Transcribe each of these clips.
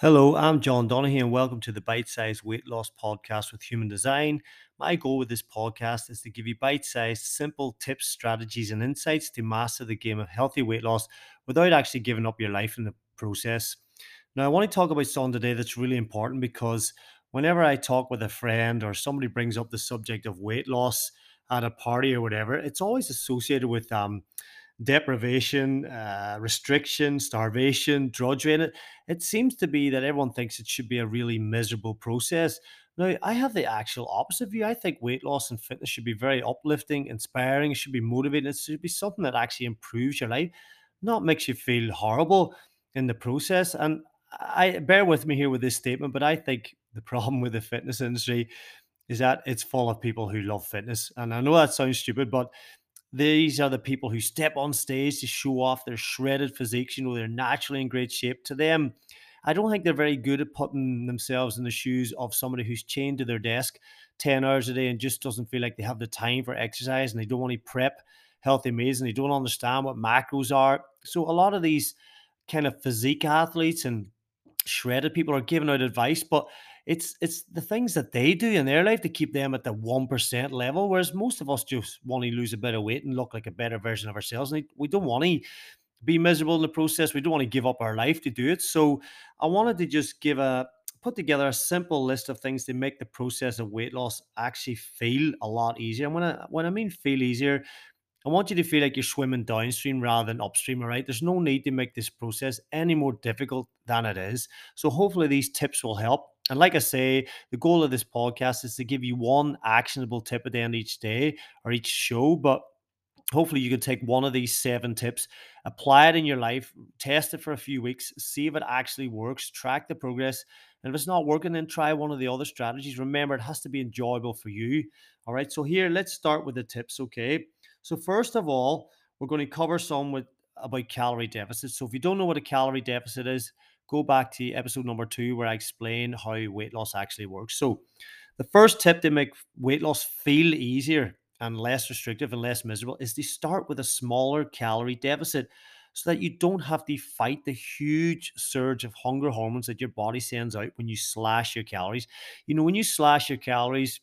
Hello, I'm John Donaghy, and welcome to the Bite Size Weight Loss Podcast with Human Design. My goal with this podcast is to give you bite sized, simple tips, strategies, and insights to master the game of healthy weight loss without actually giving up your life in the process. Now, I want to talk about something today that's really important because whenever I talk with a friend or somebody brings up the subject of weight loss at a party or whatever, it's always associated with um, deprivation, uh, restriction, starvation, drudgery. And it, it seems to be that everyone thinks it should be a really miserable process. Now, I have the actual opposite view. I think weight loss and fitness should be very uplifting, inspiring. It should be motivating. It should be something that actually improves your life, not makes you feel horrible in the process. And I bear with me here with this statement, but I think the problem with the fitness industry is that it's full of people who love fitness. And I know that sounds stupid, but these are the people who step on stage to show off their shredded physiques. You know, they're naturally in great shape. To them, I don't think they're very good at putting themselves in the shoes of somebody who's chained to their desk 10 hours a day and just doesn't feel like they have the time for exercise and they don't want to prep healthy meals and they don't understand what macros are. So a lot of these kind of physique athletes and shredded people are giving out advice, but it's it's the things that they do in their life to keep them at the one percent level. Whereas most of us just want to lose a bit of weight and look like a better version of ourselves, and we don't want to be miserable in the process. We don't want to give up our life to do it. So I wanted to just give a put together a simple list of things to make the process of weight loss actually feel a lot easier. And when I when I mean feel easier, I want you to feel like you're swimming downstream rather than upstream, all right? There's no need to make this process any more difficult than it is. So, hopefully, these tips will help. And like I say, the goal of this podcast is to give you one actionable tip at the end of each day or each show. But hopefully, you can take one of these seven tips, apply it in your life, test it for a few weeks, see if it actually works, track the progress. And if it's not working, then try one of the other strategies. Remember, it has to be enjoyable for you. All right. So, here, let's start with the tips. Okay. So first of all, we're going to cover some with about calorie deficit. So if you don't know what a calorie deficit is, go back to episode number two where I explain how weight loss actually works. So the first tip to make weight loss feel easier and less restrictive and less miserable is to start with a smaller calorie deficit so that you don't have to fight the huge surge of hunger hormones that your body sends out when you slash your calories. You know, when you slash your calories,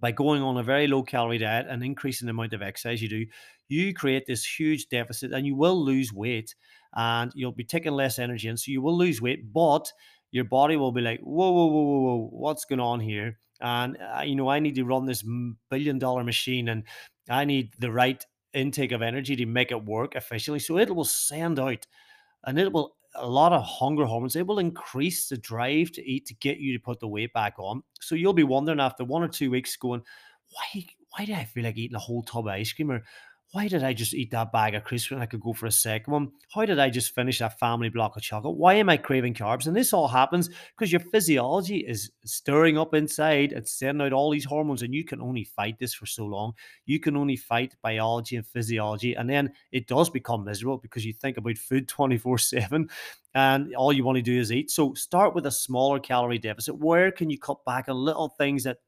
by going on a very low calorie diet and increasing the amount of exercise you do, you create this huge deficit and you will lose weight and you'll be taking less energy in. So you will lose weight, but your body will be like, whoa, whoa, whoa, whoa, whoa, what's going on here? And, uh, you know, I need to run this billion dollar machine and I need the right intake of energy to make it work efficiently. So it will send out and it will a lot of hunger hormones. It will increase the drive to eat to get you to put the weight back on. So you'll be wondering after one or two weeks, going, why? Why do I feel like eating a whole tub of ice cream? Or why did I just eat that bag of crisps when I could go for a second one? How did I just finish that family block of chocolate? Why am I craving carbs? And this all happens because your physiology is stirring up inside and sending out all these hormones, and you can only fight this for so long. You can only fight biology and physiology, and then it does become miserable because you think about food 24 7 and all you want to do is eat. So start with a smaller calorie deficit. Where can you cut back on little things that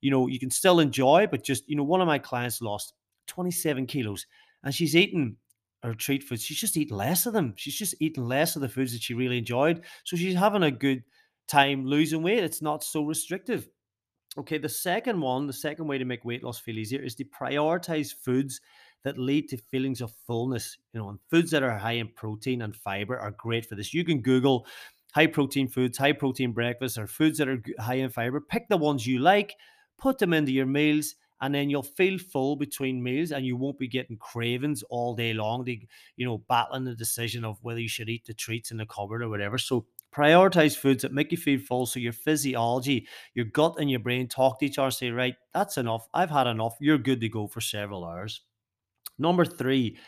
you know you can still enjoy, but just you know, one of my clients lost 27 kilos and she's eating her treat foods. She's just eating less of them. She's just eating less of the foods that she really enjoyed. So she's having a good time losing weight. It's not so restrictive. Okay, the second one, the second way to make weight loss feel easier is to prioritize foods that lead to feelings of fullness. You know, and foods that are high in protein and fiber are great for this. You can Google high protein foods, high protein breakfasts, or foods that are high in fiber. Pick the ones you like, put them into your meals, and then you'll feel full between meals and you won't be getting cravings all day long to you know battling the decision of whether you should eat the treats in the cupboard or whatever. So prioritize foods that make you feel full. So your physiology your gut and your brain talk to each other say right that's enough. I've had enough. You're good to go for several hours. Number three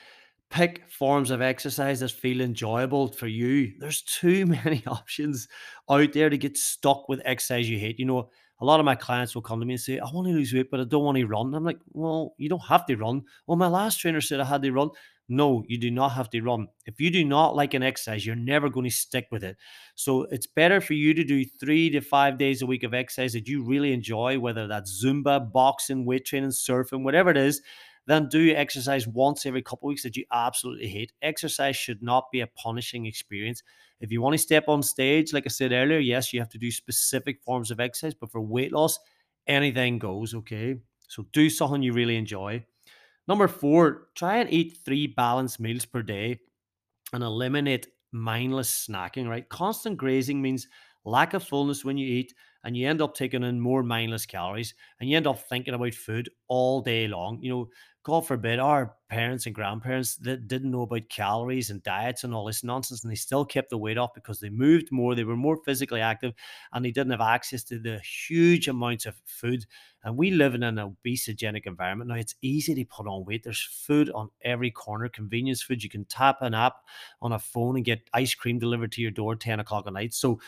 pick forms of exercise that feel enjoyable for you. There's too many options out there to get stuck with exercise you hate. You know a lot of my clients will come to me and say, I want to lose weight, but I don't want to run. I'm like, well, you don't have to run. Well, my last trainer said I had to run. No, you do not have to run. If you do not like an exercise, you're never going to stick with it. So it's better for you to do three to five days a week of exercise that you really enjoy, whether that's Zumba, boxing, weight training, surfing, whatever it is. Then do exercise once every couple weeks that you absolutely hate. Exercise should not be a punishing experience. If you want to step on stage, like I said earlier, yes, you have to do specific forms of exercise, but for weight loss, anything goes, okay? So do something you really enjoy. Number four, try and eat three balanced meals per day and eliminate mindless snacking, right? Constant grazing means lack of fullness when you eat, and you end up taking in more mindless calories, and you end up thinking about food all day long. You know, God forbid our parents and grandparents that didn't know about calories and diets and all this nonsense, and they still kept the weight off because they moved more, they were more physically active, and they didn't have access to the huge amounts of food. And we live in an obesogenic environment now. It's easy to put on weight. There's food on every corner, convenience food. You can tap an app on a phone and get ice cream delivered to your door 10 o'clock at night. So,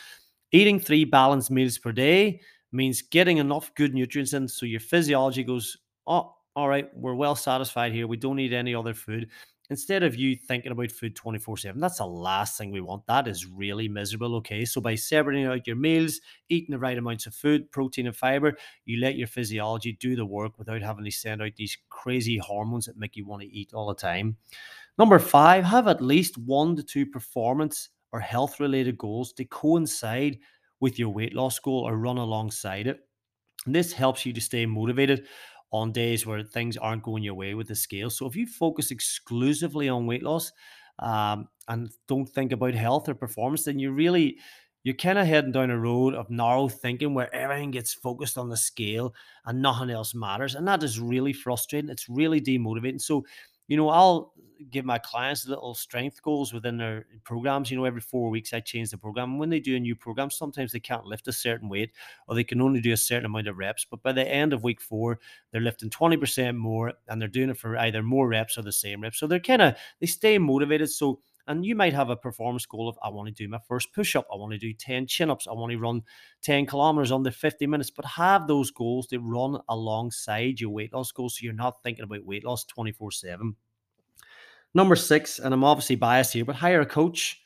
eating three balanced meals per day means getting enough good nutrients in so your physiology goes, oh, all right, we're well satisfied here. We don't need any other food. Instead of you thinking about food 24 7, that's the last thing we want. That is really miserable. Okay. So, by separating out your meals, eating the right amounts of food, protein, and fiber, you let your physiology do the work without having to send out these crazy hormones that make you want to eat all the time. Number five, have at least one to two performance or health related goals to coincide with your weight loss goal or run alongside it. And this helps you to stay motivated on days where things aren't going your way with the scale. So if you focus exclusively on weight loss um, and don't think about health or performance, then you really you're kind of heading down a road of narrow thinking where everything gets focused on the scale and nothing else matters. And that is really frustrating. It's really demotivating. So, you know, I'll give my clients little strength goals within their programs. You know, every four weeks I change the program. When they do a new program, sometimes they can't lift a certain weight or they can only do a certain amount of reps. But by the end of week four, they're lifting 20% more and they're doing it for either more reps or the same reps. So they're kind of they stay motivated. So and you might have a performance goal of I want to do my first push up, I want to do 10 chin ups, I want to run 10 kilometers under 50 minutes, but have those goals to run alongside your weight loss goals so you're not thinking about weight loss 24 7. Number six, and I'm obviously biased here, but hire a coach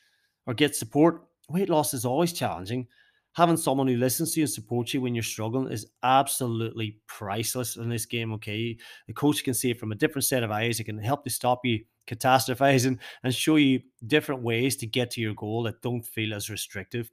or get support. Weight loss is always challenging. Having someone who listens to you and supports you when you're struggling is absolutely priceless in this game. Okay. The coach can see it from a different set of eyes. It can help to stop you catastrophizing and show you different ways to get to your goal that don't feel as restrictive.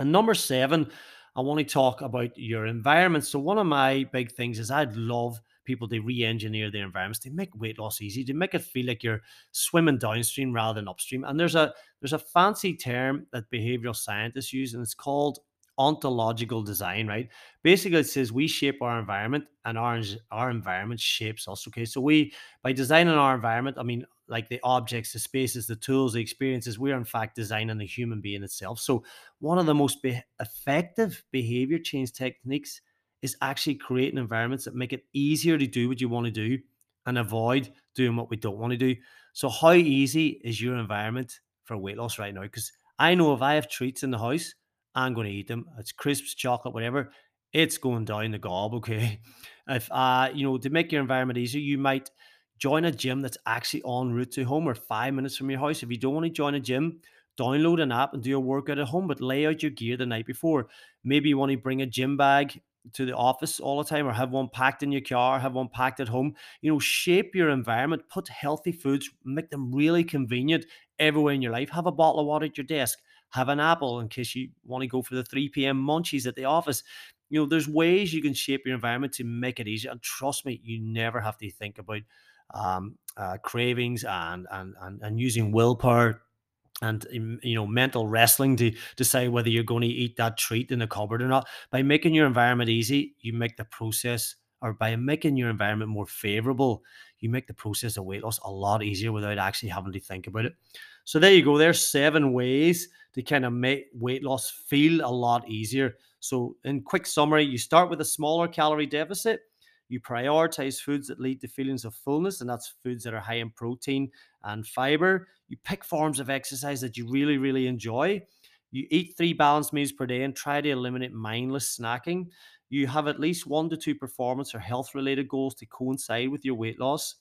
And number seven, I want to talk about your environment. So, one of my big things is I'd love people to re-engineer their environments to make weight loss easy, to make it feel like you're swimming downstream rather than upstream. And there's a there's a fancy term that behavioral scientists use, and it's called ontological design, right? Basically, it says we shape our environment and our, our environment shapes us. Okay. So we by designing our environment, I mean like the objects, the spaces, the tools, the experiences, we're in fact designing the human being itself. So one of the most be- effective behavior change techniques is actually creating environments that make it easier to do what you want to do and avoid doing what we don't want to do. So, how easy is your environment for weight loss right now? Because I know if I have treats in the house, I'm going to eat them. It's crisps, chocolate, whatever. It's going down the gob. Okay. If uh, you know, to make your environment easier, you might join a gym that's actually en route to home or five minutes from your house. If you don't want to join a gym, download an app and do your workout at home, but lay out your gear the night before. Maybe you want to bring a gym bag to the office all the time or have one packed in your car, have one packed at home. You know, shape your environment, put healthy foods, make them really convenient everywhere in your life. Have a bottle of water at your desk, have an apple in case you want to go for the 3 p.m. munchies at the office. You know, there's ways you can shape your environment to make it easier. And trust me, you never have to think about um, uh, cravings and, and and and using willpower and you know mental wrestling to decide whether you're going to eat that treat in the cupboard or not by making your environment easy you make the process or by making your environment more favorable you make the process of weight loss a lot easier without actually having to think about it so there you go there's seven ways to kind of make weight loss feel a lot easier so in quick summary you start with a smaller calorie deficit you prioritize foods that lead to feelings of fullness, and that's foods that are high in protein and fiber. You pick forms of exercise that you really, really enjoy. You eat three balanced meals per day and try to eliminate mindless snacking. You have at least one to two performance or health related goals to coincide with your weight loss.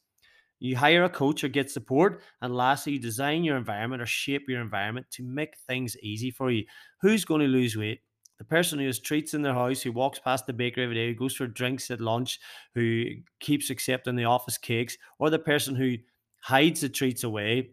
You hire a coach or get support. And lastly, you design your environment or shape your environment to make things easy for you. Who's going to lose weight? the person who has treats in their house, who walks past the bakery every day, who goes for drinks at lunch, who keeps accepting the office cakes, or the person who hides the treats away,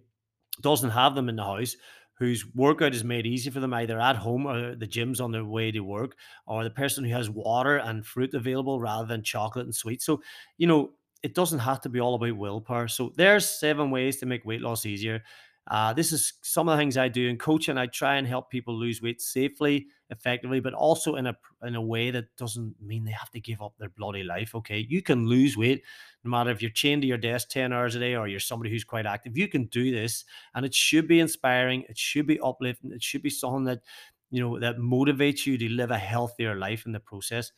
doesn't have them in the house, whose workout is made easy for them either at home or the gym's on their way to work, or the person who has water and fruit available rather than chocolate and sweets. So, you know, it doesn't have to be all about willpower. So there's seven ways to make weight loss easier. Uh, this is some of the things I do in coaching. I try and help people lose weight safely, effectively, but also in a in a way that doesn't mean they have to give up their bloody life. Okay, you can lose weight no matter if you're chained to your desk ten hours a day or you're somebody who's quite active. You can do this, and it should be inspiring. It should be uplifting. It should be something that you know that motivates you to live a healthier life in the process.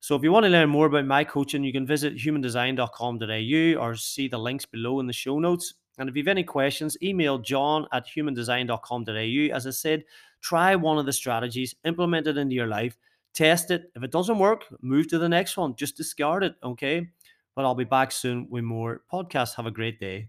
So if you want to learn more about my coaching, you can visit humandesign.com.au or see the links below in the show notes. And if you have any questions, email john at humandesign.com.au. As I said, try one of the strategies, implement it into your life, test it. If it doesn't work, move to the next one. Just discard it, okay? But I'll be back soon with more podcasts. Have a great day.